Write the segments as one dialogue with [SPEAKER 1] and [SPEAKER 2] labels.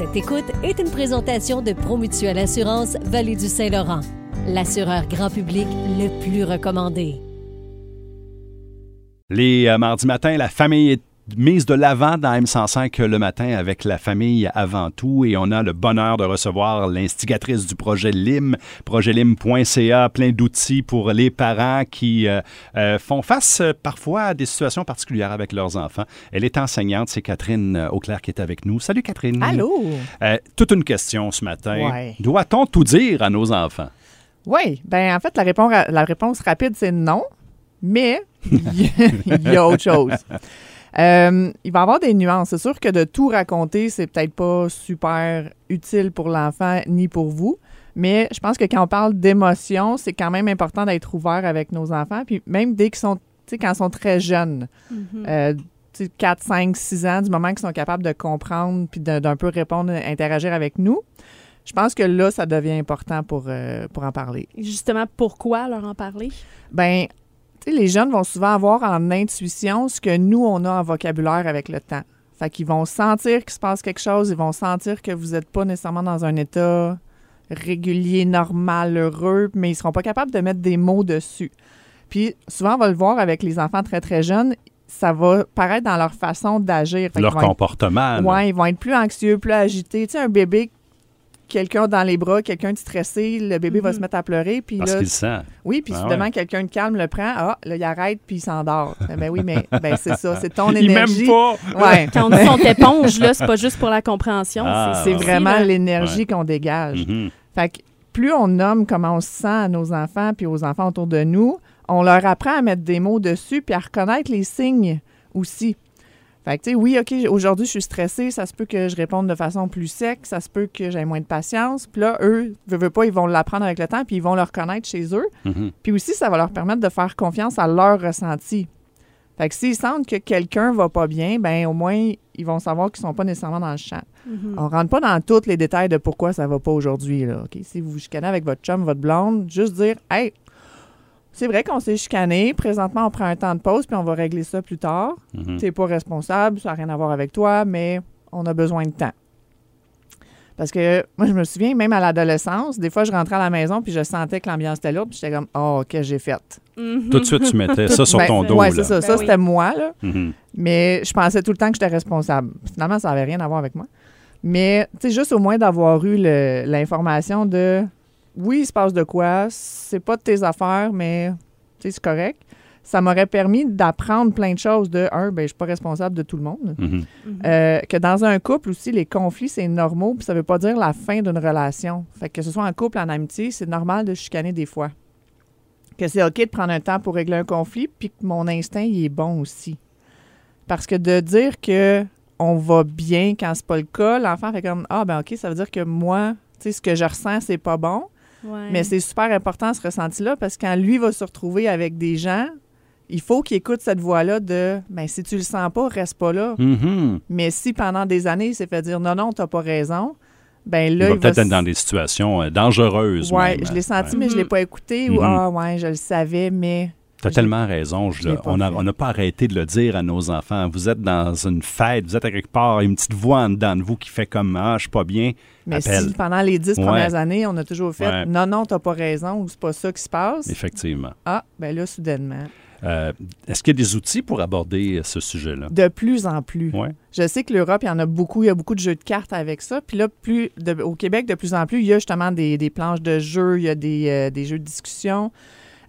[SPEAKER 1] Cette écoute est une présentation de Promutuelle Assurance Vallée du Saint-Laurent, l'assureur grand public le plus recommandé.
[SPEAKER 2] Les euh, mardis matins, la famille est mise de l'avant dans M105 le matin avec la famille avant tout et on a le bonheur de recevoir l'instigatrice du projet LIM, projetlim.ca, plein d'outils pour les parents qui euh, euh, font face euh, parfois à des situations particulières avec leurs enfants. Elle est enseignante, c'est Catherine Auclair qui est avec nous. Salut Catherine.
[SPEAKER 3] Allô?
[SPEAKER 2] Euh, toute une question ce matin.
[SPEAKER 3] Ouais.
[SPEAKER 2] Doit-on tout dire à nos enfants?
[SPEAKER 3] Oui, ben en fait, la réponse, la réponse rapide, c'est non, mais il y a autre chose. Euh, il va y avoir des nuances. C'est sûr que de tout raconter, c'est peut-être pas super utile pour l'enfant ni pour vous. Mais je pense que quand on parle d'émotion, c'est quand même important d'être ouvert avec nos enfants. Puis même dès qu'ils sont, tu sais, quand ils sont très jeunes, euh, tu sais, 4, 5, 6 ans, du moment qu'ils sont capables de comprendre puis d'un peu répondre, interagir avec nous, je pense que là, ça devient important pour, euh, pour en parler.
[SPEAKER 4] Justement, pourquoi leur en parler?
[SPEAKER 3] Ben, les jeunes vont souvent avoir en intuition ce que nous, on a en vocabulaire avec le temps. Fait qu'ils vont sentir qu'il se passe quelque chose, ils vont sentir que vous n'êtes pas nécessairement dans un état régulier, normal, heureux, mais ils seront pas capables de mettre des mots dessus. Puis souvent, on va le voir avec les enfants très, très jeunes, ça va paraître dans leur façon d'agir.
[SPEAKER 2] Leur comportement.
[SPEAKER 3] Ouais, ils vont être plus anxieux, plus agités. Tu sais, un bébé, quelqu'un dans les bras, quelqu'un de stressé, le bébé va
[SPEAKER 4] Mhm.
[SPEAKER 3] se mettre à pleurer, puis
[SPEAKER 2] Parce
[SPEAKER 3] là,
[SPEAKER 2] qu'il sent.
[SPEAKER 3] oui, puis
[SPEAKER 2] Ah
[SPEAKER 3] soudainement,
[SPEAKER 2] ouais.
[SPEAKER 3] quelqu'un de calme le prend, ah, là, il arrête, puis il s'endort. ben oui, mais ben, c'est ça, c'est ton
[SPEAKER 2] Il m'aime
[SPEAKER 3] énergie.
[SPEAKER 2] pas.
[SPEAKER 3] Ouais.
[SPEAKER 4] Quand on dit son éponge, là, c'est pas juste pour la compréhension.
[SPEAKER 2] Ah.
[SPEAKER 3] C'est vraiment l'énergie qu'on dégage.
[SPEAKER 2] Mhm.
[SPEAKER 3] Fait que plus on nomme comment on se sent à nos enfants puis aux enfants autour de nous, on leur apprend à mettre des mots dessus puis à reconnaître les signes aussi. Fait que, tu sais, oui, OK, aujourd'hui, je suis stressée, ça se peut que je réponde de façon plus sec, ça se peut que j'ai moins de patience. Puis là, eux, veux, veux pas, ils vont l'apprendre avec le temps puis ils vont le reconnaître chez eux.
[SPEAKER 2] Mhm.
[SPEAKER 3] Puis aussi, ça va leur permettre de faire confiance à leur ressenti. Fait que s'ils sentent que quelqu'un va pas bien, ben au moins, ils vont savoir qu'ils sont pas nécessairement dans le champ.
[SPEAKER 4] Mhm.
[SPEAKER 3] On rentre pas dans tous les détails de pourquoi ça va pas aujourd'hui. Là, OK? Si vous vous chicanez avec votre chum, votre blonde, juste dire Hey, c'est vrai qu'on s'est chicané. Présentement, on prend un temps de pause puis on va régler ça plus tard.
[SPEAKER 2] Mhm.
[SPEAKER 3] T'es pas responsable, ça n'a rien à voir avec toi, mais on a besoin de temps. Parce que moi, je me souviens, même à l'adolescence, des fois, je rentrais à la maison puis je sentais que l'ambiance était lourde puis j'étais comme Oh, que j'ai fait?
[SPEAKER 4] Mhm.
[SPEAKER 2] Tout de suite, tu mettais ça sur
[SPEAKER 3] Ben,
[SPEAKER 2] ton dos.
[SPEAKER 3] Ouais,
[SPEAKER 2] là.
[SPEAKER 3] c'est ça.
[SPEAKER 4] Ben
[SPEAKER 3] ça,
[SPEAKER 4] oui.
[SPEAKER 3] c'était moi, là.
[SPEAKER 2] Mhm.
[SPEAKER 3] Mais je pensais tout le temps que j'étais responsable. Finalement, ça n'avait rien à voir avec moi. Mais, tu sais, juste au moins d'avoir eu le- l'information de oui, il se passe de quoi, c'est pas de tes affaires, mais c'est correct. Ça m'aurait permis d'apprendre plein de choses de un, ben, je suis pas responsable de tout le monde.
[SPEAKER 2] Mhm.
[SPEAKER 4] Mhm.
[SPEAKER 3] Euh, que dans un couple aussi, les conflits, c'est normaux, puis ça veut pas dire la fin d'une relation. Fait que, que ce soit en couple, en amitié, c'est normal de chicaner des fois. Que c'est OK de prendre un temps pour régler un conflit, puis que mon instinct, il est bon aussi. Parce que de dire que on va bien quand c'est pas le cas, l'enfant fait comme Ah, ben OK, ça veut dire que moi, tu sais, ce que je ressens, c'est pas bon.
[SPEAKER 4] Ouais.
[SPEAKER 3] Mais c'est super important ce ressenti-là parce que quand lui va se retrouver avec des gens, il faut qu'il écoute cette voix-là de ben si tu le sens pas, reste pas là.
[SPEAKER 2] Mhm.
[SPEAKER 3] Mais si pendant des années, il s'est fait dire non, non, t'as pas raison, ben
[SPEAKER 2] Il
[SPEAKER 3] là,
[SPEAKER 2] va
[SPEAKER 3] il
[SPEAKER 2] peut-être
[SPEAKER 3] va
[SPEAKER 2] être dans des situations euh, dangereuses.
[SPEAKER 3] Ouais,
[SPEAKER 2] même.
[SPEAKER 3] je l'ai senti,
[SPEAKER 2] Ouais.
[SPEAKER 3] mais je l'ai
[SPEAKER 4] Mhm.
[SPEAKER 3] pas écouté. Ou ah, ouais, je le savais, mais.
[SPEAKER 2] T'as
[SPEAKER 3] Je-
[SPEAKER 2] tellement raison. je on n'a pas arrêté de le dire à nos enfants. Vous êtes dans une fête, vous êtes à quelque part, une petite voix en dedans de vous qui fait comme Ah, je suis pas bien.
[SPEAKER 3] Mais
[SPEAKER 2] Appelle.
[SPEAKER 3] si pendant les dix
[SPEAKER 2] Ouais.
[SPEAKER 3] premières années, on a toujours fait
[SPEAKER 2] Ouais.
[SPEAKER 3] non, non, t'as pas raison, ou c'est pas ça qui se passe,
[SPEAKER 2] Effectivement.
[SPEAKER 3] ah, ben là, soudainement.
[SPEAKER 2] Euh, Est-ce qu'il y a des outils pour aborder euh, ce sujet-là?
[SPEAKER 3] De plus en plus. Je sais que l'Europe, il y en a beaucoup. Il y a beaucoup de jeux de cartes avec ça. Puis là, plus de- au Québec, de plus en plus, il y a justement des, des planches de jeux, il y a des, euh, des jeux de discussion.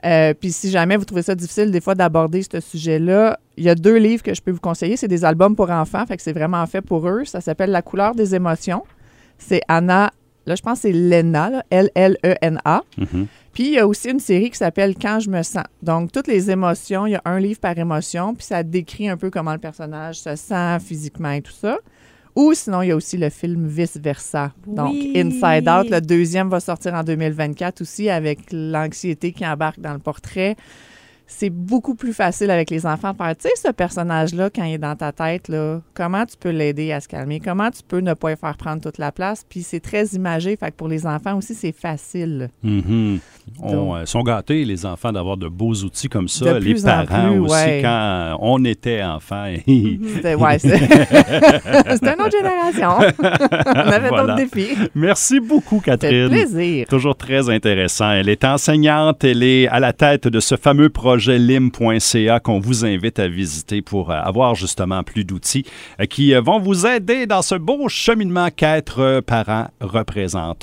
[SPEAKER 3] Euh, puis si jamais vous trouvez ça difficile des fois d'aborder ce sujet-là, il y a deux livres que je peux vous conseiller. C'est des albums pour enfants, fait que c'est vraiment fait pour eux. Ça s'appelle La couleur des émotions. C'est Anna, là je pense que c'est Lena, L-L-E-N-A.
[SPEAKER 2] Mhm.
[SPEAKER 3] Puis il y a aussi une série qui s'appelle Quand je me sens. Donc toutes les émotions, il y a un livre par émotion, puis ça décrit un peu comment le personnage se sent physiquement et tout ça. Ou sinon, il y a aussi le film Vice Versa. Donc. Inside Out, le deuxième va sortir en 2024 aussi avec l'anxiété qui embarque dans le portrait. C'est beaucoup plus facile avec les enfants de faire, tu sais, ce personnage-là, quand il est dans ta tête, là, comment tu peux l'aider à se calmer? Comment tu peux ne pas lui faire prendre toute la place? Puis c'est très imagé, fait que pour les enfants aussi, c'est facile.
[SPEAKER 2] Mhm. On,
[SPEAKER 3] Donc-
[SPEAKER 2] euh, sont gâtés, les enfants, d'avoir de beaux outils comme ça.
[SPEAKER 3] De
[SPEAKER 2] les parents
[SPEAKER 3] plus,
[SPEAKER 2] aussi,
[SPEAKER 3] ouais.
[SPEAKER 2] quand on était enfant.
[SPEAKER 3] C'était, ouais, une autre génération. On avait
[SPEAKER 2] Voilà.
[SPEAKER 3] d'autres défis.
[SPEAKER 2] Merci beaucoup, Catherine.
[SPEAKER 3] plaisir.
[SPEAKER 2] Toujours très intéressant. Elle est enseignante, elle est à la tête de ce fameux projet lim.ca qu'on vous invite à visiter pour euh, avoir justement plus d'outils euh, qui euh, vont vous aider dans ce beau cheminement qu'être parent représente.